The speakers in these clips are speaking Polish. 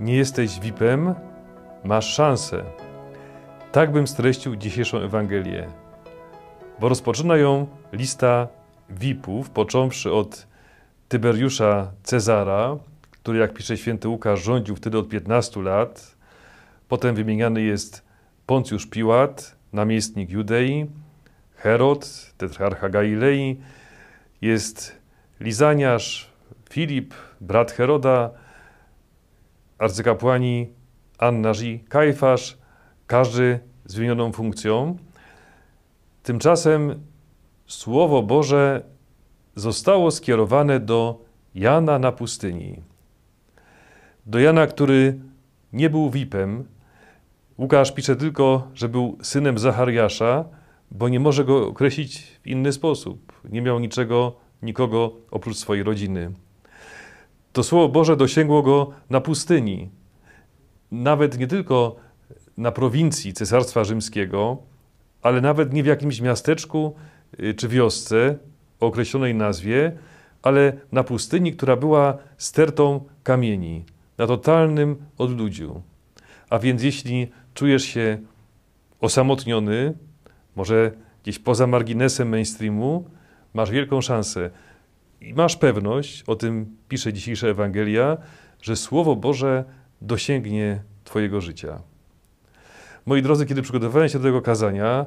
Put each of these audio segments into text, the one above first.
nie jesteś VIP-em, masz szansę. Tak bym streścił dzisiejszą Ewangelię. Bo rozpoczyna ją lista VIP-ów, począwszy od Tyberiusza Cezara, który, jak pisze święty Łukasz, rządził wtedy od 15 lat. Potem wymieniany jest Poncjusz Piłat, namiestnik Judei, Herod, tetrarcha Galilei, jest Lizaniarz, Filip, brat Heroda, arcykapłani Annaż i Kajfasz, każdy z wymienioną funkcją. Tymczasem Słowo Boże zostało skierowane do Jana na pustyni. Do Jana, który nie był VIP-em. Łukasz pisze tylko, że był synem Zachariasza, bo nie może go określić w inny sposób. Nie miał niczego, nikogo oprócz swojej rodziny. To Słowo Boże dosięgło go na pustyni. Nawet nie tylko na prowincji Cesarstwa Rzymskiego, ale nawet nie w jakimś miasteczku y, czy wiosce o określonej nazwie, ale na pustyni, która była stertą kamieni, na totalnym odludziu. A więc jeśli czujesz się osamotniony, może gdzieś poza marginesem mainstreamu, masz wielką szansę i masz pewność, o tym pisze dzisiejsza Ewangelia, że Słowo Boże dosięgnie Twojego życia. Moi drodzy, kiedy przygotowałem się do tego kazania,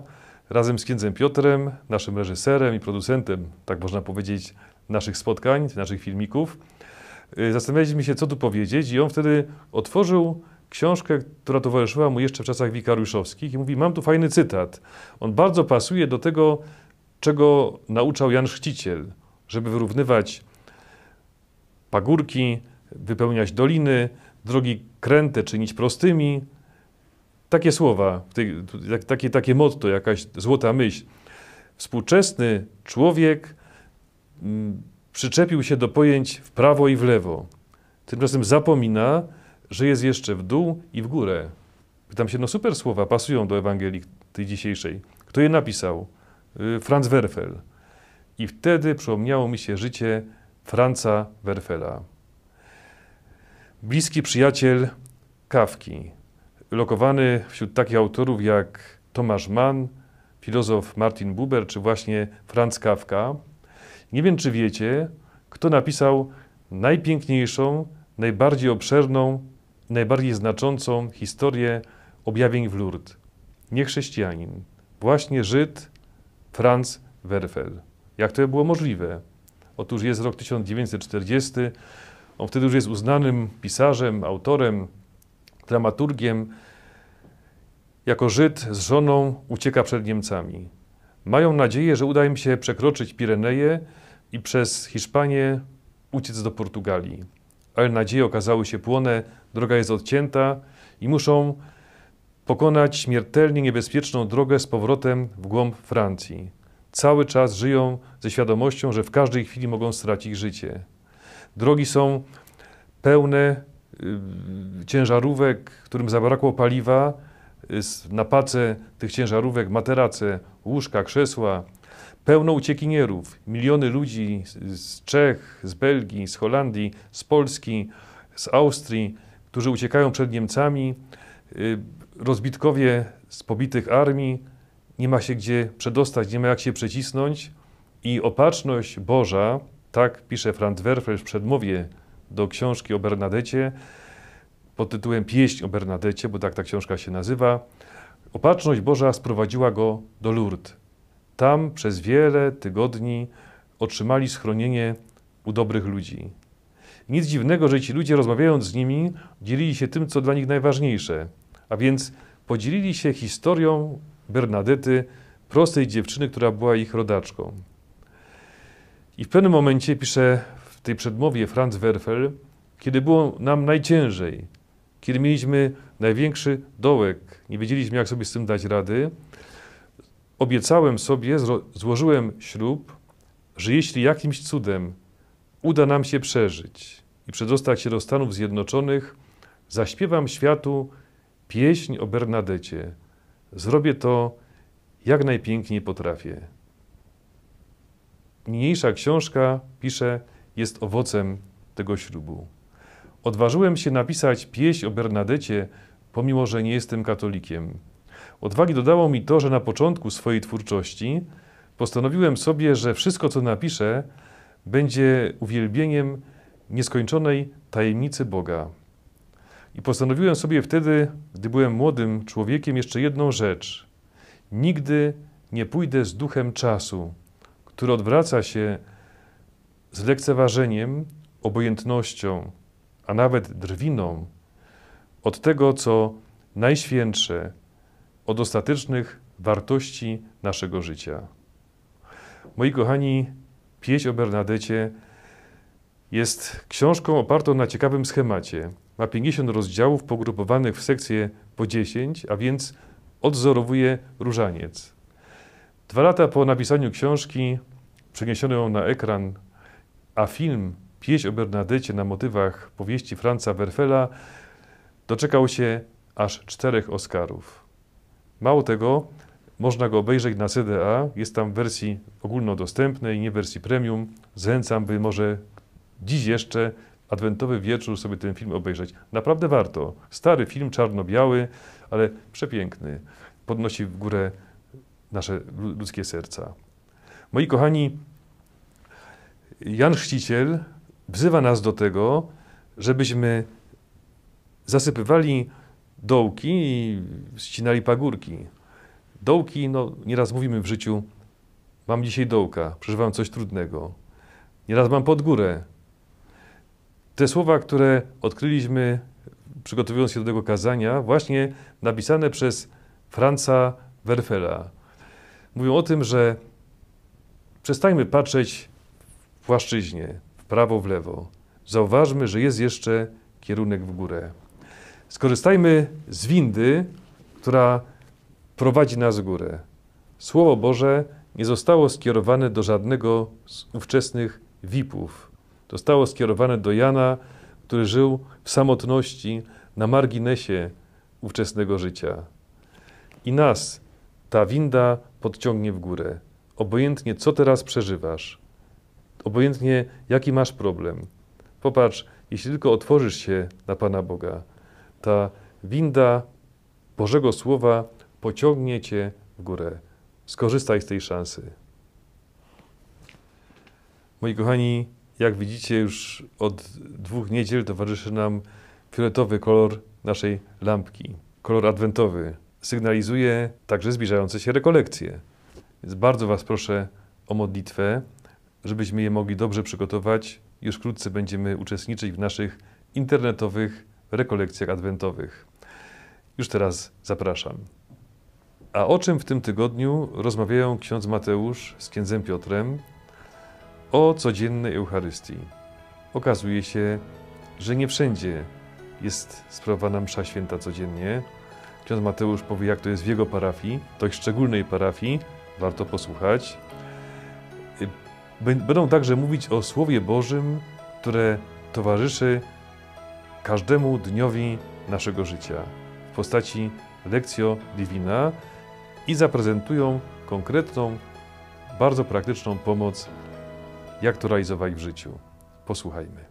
razem z księdzem Piotrem, naszym reżyserem i producentem, tak można powiedzieć, naszych spotkań, naszych filmików, y, zastanawialiśmy się, co tu powiedzieć, i on wtedy otworzył książkę, która towarzyszyła mu jeszcze w czasach wikariuszowskich i mówi, mam tu fajny cytat. On bardzo pasuje do tego, czego nauczał Jan Chrzciciel, żeby wyrównywać pagórki, wypełniać doliny, drogi kręte czynić prostymi. Takie słowa, takie, takie motto, jakaś złota myśl. Współczesny człowiek mm, przyczepił się do pojęć w prawo i w lewo. Tymczasem zapomina, że jest jeszcze w dół i w górę. Pytam się, no super słowa, pasują do Ewangelii tej dzisiejszej. Kto je napisał? Y, Franz Werfel. I wtedy przypomniało mi się życie Franza Werfela. Bliski przyjaciel Kawki, lokowany wśród takich autorów jak Tomasz Mann, filozof Martin Buber czy właśnie Franz Kawka. Nie wiem, czy wiecie, kto napisał najpiękniejszą, najbardziej obszerną, najbardziej znaczącą historię objawień w Lourdes. Nie chrześcijanin, właśnie Żyd Franz Werfel. Jak to było możliwe? Otóż jest rok 1940, on wtedy już jest uznanym pisarzem, autorem, dramaturgiem. Jako Żyd z żoną ucieka przed Niemcami. Mają nadzieję, że uda im się przekroczyć Pireneje i przez Hiszpanię uciec do Portugalii. Ale nadzieje okazały się płone, droga jest odcięta i muszą pokonać śmiertelnie niebezpieczną drogę z powrotem w głąb Francji. Cały czas żyją ze świadomością, że w każdej chwili mogą stracić życie. Drogi są pełne y, ciężarówek, którym zabrakło paliwa, na pace tych ciężarówek materace, łóżka, krzesła, pełno uciekinierów, miliony ludzi z Czech, z Belgii, z Holandii, z Polski, z Austrii, którzy uciekają przed Niemcami, y, rozbitkowie z pobitych armii, nie ma się gdzie przedostać, nie ma jak się przecisnąć i opatrzność Boża, tak pisze Franz Werfel w przedmowie do książki o Bernadecie, pod tytułem Pieśń o Bernadecie, bo tak ta książka się nazywa. Opatrzność Boża sprowadziła go do Lourdes. Tam przez wiele tygodni otrzymali schronienie u dobrych ludzi. Nic dziwnego, że ci ludzie rozmawiając z nimi, dzielili się tym, co dla nich najważniejsze, a więc podzielili się historią Bernadety, prostej dziewczyny, która była ich rodaczką. I w pewnym momencie pisze w tej przedmowie Franz Werfel, kiedy było nam najciężej, kiedy mieliśmy największy dołek, nie wiedzieliśmy, jak sobie z tym dać rady, obiecałem sobie, złożyłem ślub, że jeśli jakimś cudem uda nam się przeżyć i przedostać się do Stanów Zjednoczonych, zaśpiewam światu pieśń o Bernadecie. Zrobię to jak najpiękniej potrafię. Niniejsza książka, pisze, jest owocem tego ślubu. Odważyłem się napisać pieśń o Bernadecie, pomimo że nie jestem katolikiem. Odwagi dodało mi to, że na początku swojej twórczości postanowiłem sobie, że wszystko, co napiszę, będzie uwielbieniem nieskończonej tajemnicy Boga. I postanowiłem sobie wtedy, gdy byłem młodym człowiekiem, jeszcze jedną rzecz. Nigdy nie pójdę z duchem czasu, który odwraca się z lekceważeniem, obojętnością, a nawet drwiną od tego, co najświętsze, od ostatecznych wartości naszego życia. Moi kochani, pieśń o Bernadecie jest książką opartą na ciekawym schemacie. Ma 50 rozdziałów pogrupowanych w sekcje po 10, a więc odzorowuje różaniec. Dwa lata po napisaniu książki przeniesiono ją na ekran, a film Pieśń o Bernadecie na motywach powieści Franza Werfela doczekał się aż czterech Oscarów. Mało tego, można go obejrzeć na CDA, jest tam w wersji ogólnodostępnej, nie wersji premium. Zachęcam, by może dziś jeszcze adwentowy wieczór sobie ten film obejrzeć. Naprawdę warto. Stary film, czarno-biały, ale przepiękny. Podnosi w górę nasze ludzkie serca. Moi kochani, Jan Chrzciciel wzywa nas do tego, żebyśmy zasypywali dołki i ścinali pagórki. Dołki, no nieraz mówimy w życiu, mam dzisiaj dołka, przeżywam coś trudnego. Nieraz mam pod górę. Te słowa, które odkryliśmy przygotowując się do tego kazania, właśnie napisane przez Franza Werfela. Mówią o tym, że przestańmy patrzeć w płaszczyźnie, w prawo, w lewo. Zauważmy, że jest jeszcze kierunek w górę. Skorzystajmy z windy, która prowadzi nas w górę. Słowo Boże nie zostało skierowane do żadnego z ówczesnych VIP-ów. Zostało skierowane do Jana, który żył w samotności na marginesie ówczesnego życia. I nas ta winda podciągnie w górę. Obojętnie, co teraz przeżywasz, obojętnie, jaki masz problem. Popatrz, jeśli tylko otworzysz się na Pana Boga, ta winda Bożego Słowa pociągnie cię w górę. Skorzystaj z tej szansy. Moi kochani, jak widzicie, już od dwóch niedziel towarzyszy nam fioletowy kolor naszej lampki. Kolor adwentowy sygnalizuje także zbliżające się rekolekcje. Więc bardzo Was proszę o modlitwę, żebyśmy je mogli dobrze przygotować. Już wkrótce będziemy uczestniczyć w naszych internetowych rekolekcjach adwentowych. Już teraz zapraszam. A o czym w tym tygodniu rozmawiają ksiądz Mateusz z księdzem Piotrem? O codziennej Eucharystii. Okazuje się, że nie wszędzie jest sprawowana msza święta codziennie. Ksiądz Mateusz powie, jak to jest w jego parafii, dość szczególnej parafii, warto posłuchać. Będą także mówić o Słowie Bożym, które towarzyszy każdemu dniowi naszego życia w postaci Lectio Divina i zaprezentują konkretną, bardzo praktyczną pomoc, jak to realizować w życiu. Posłuchajmy.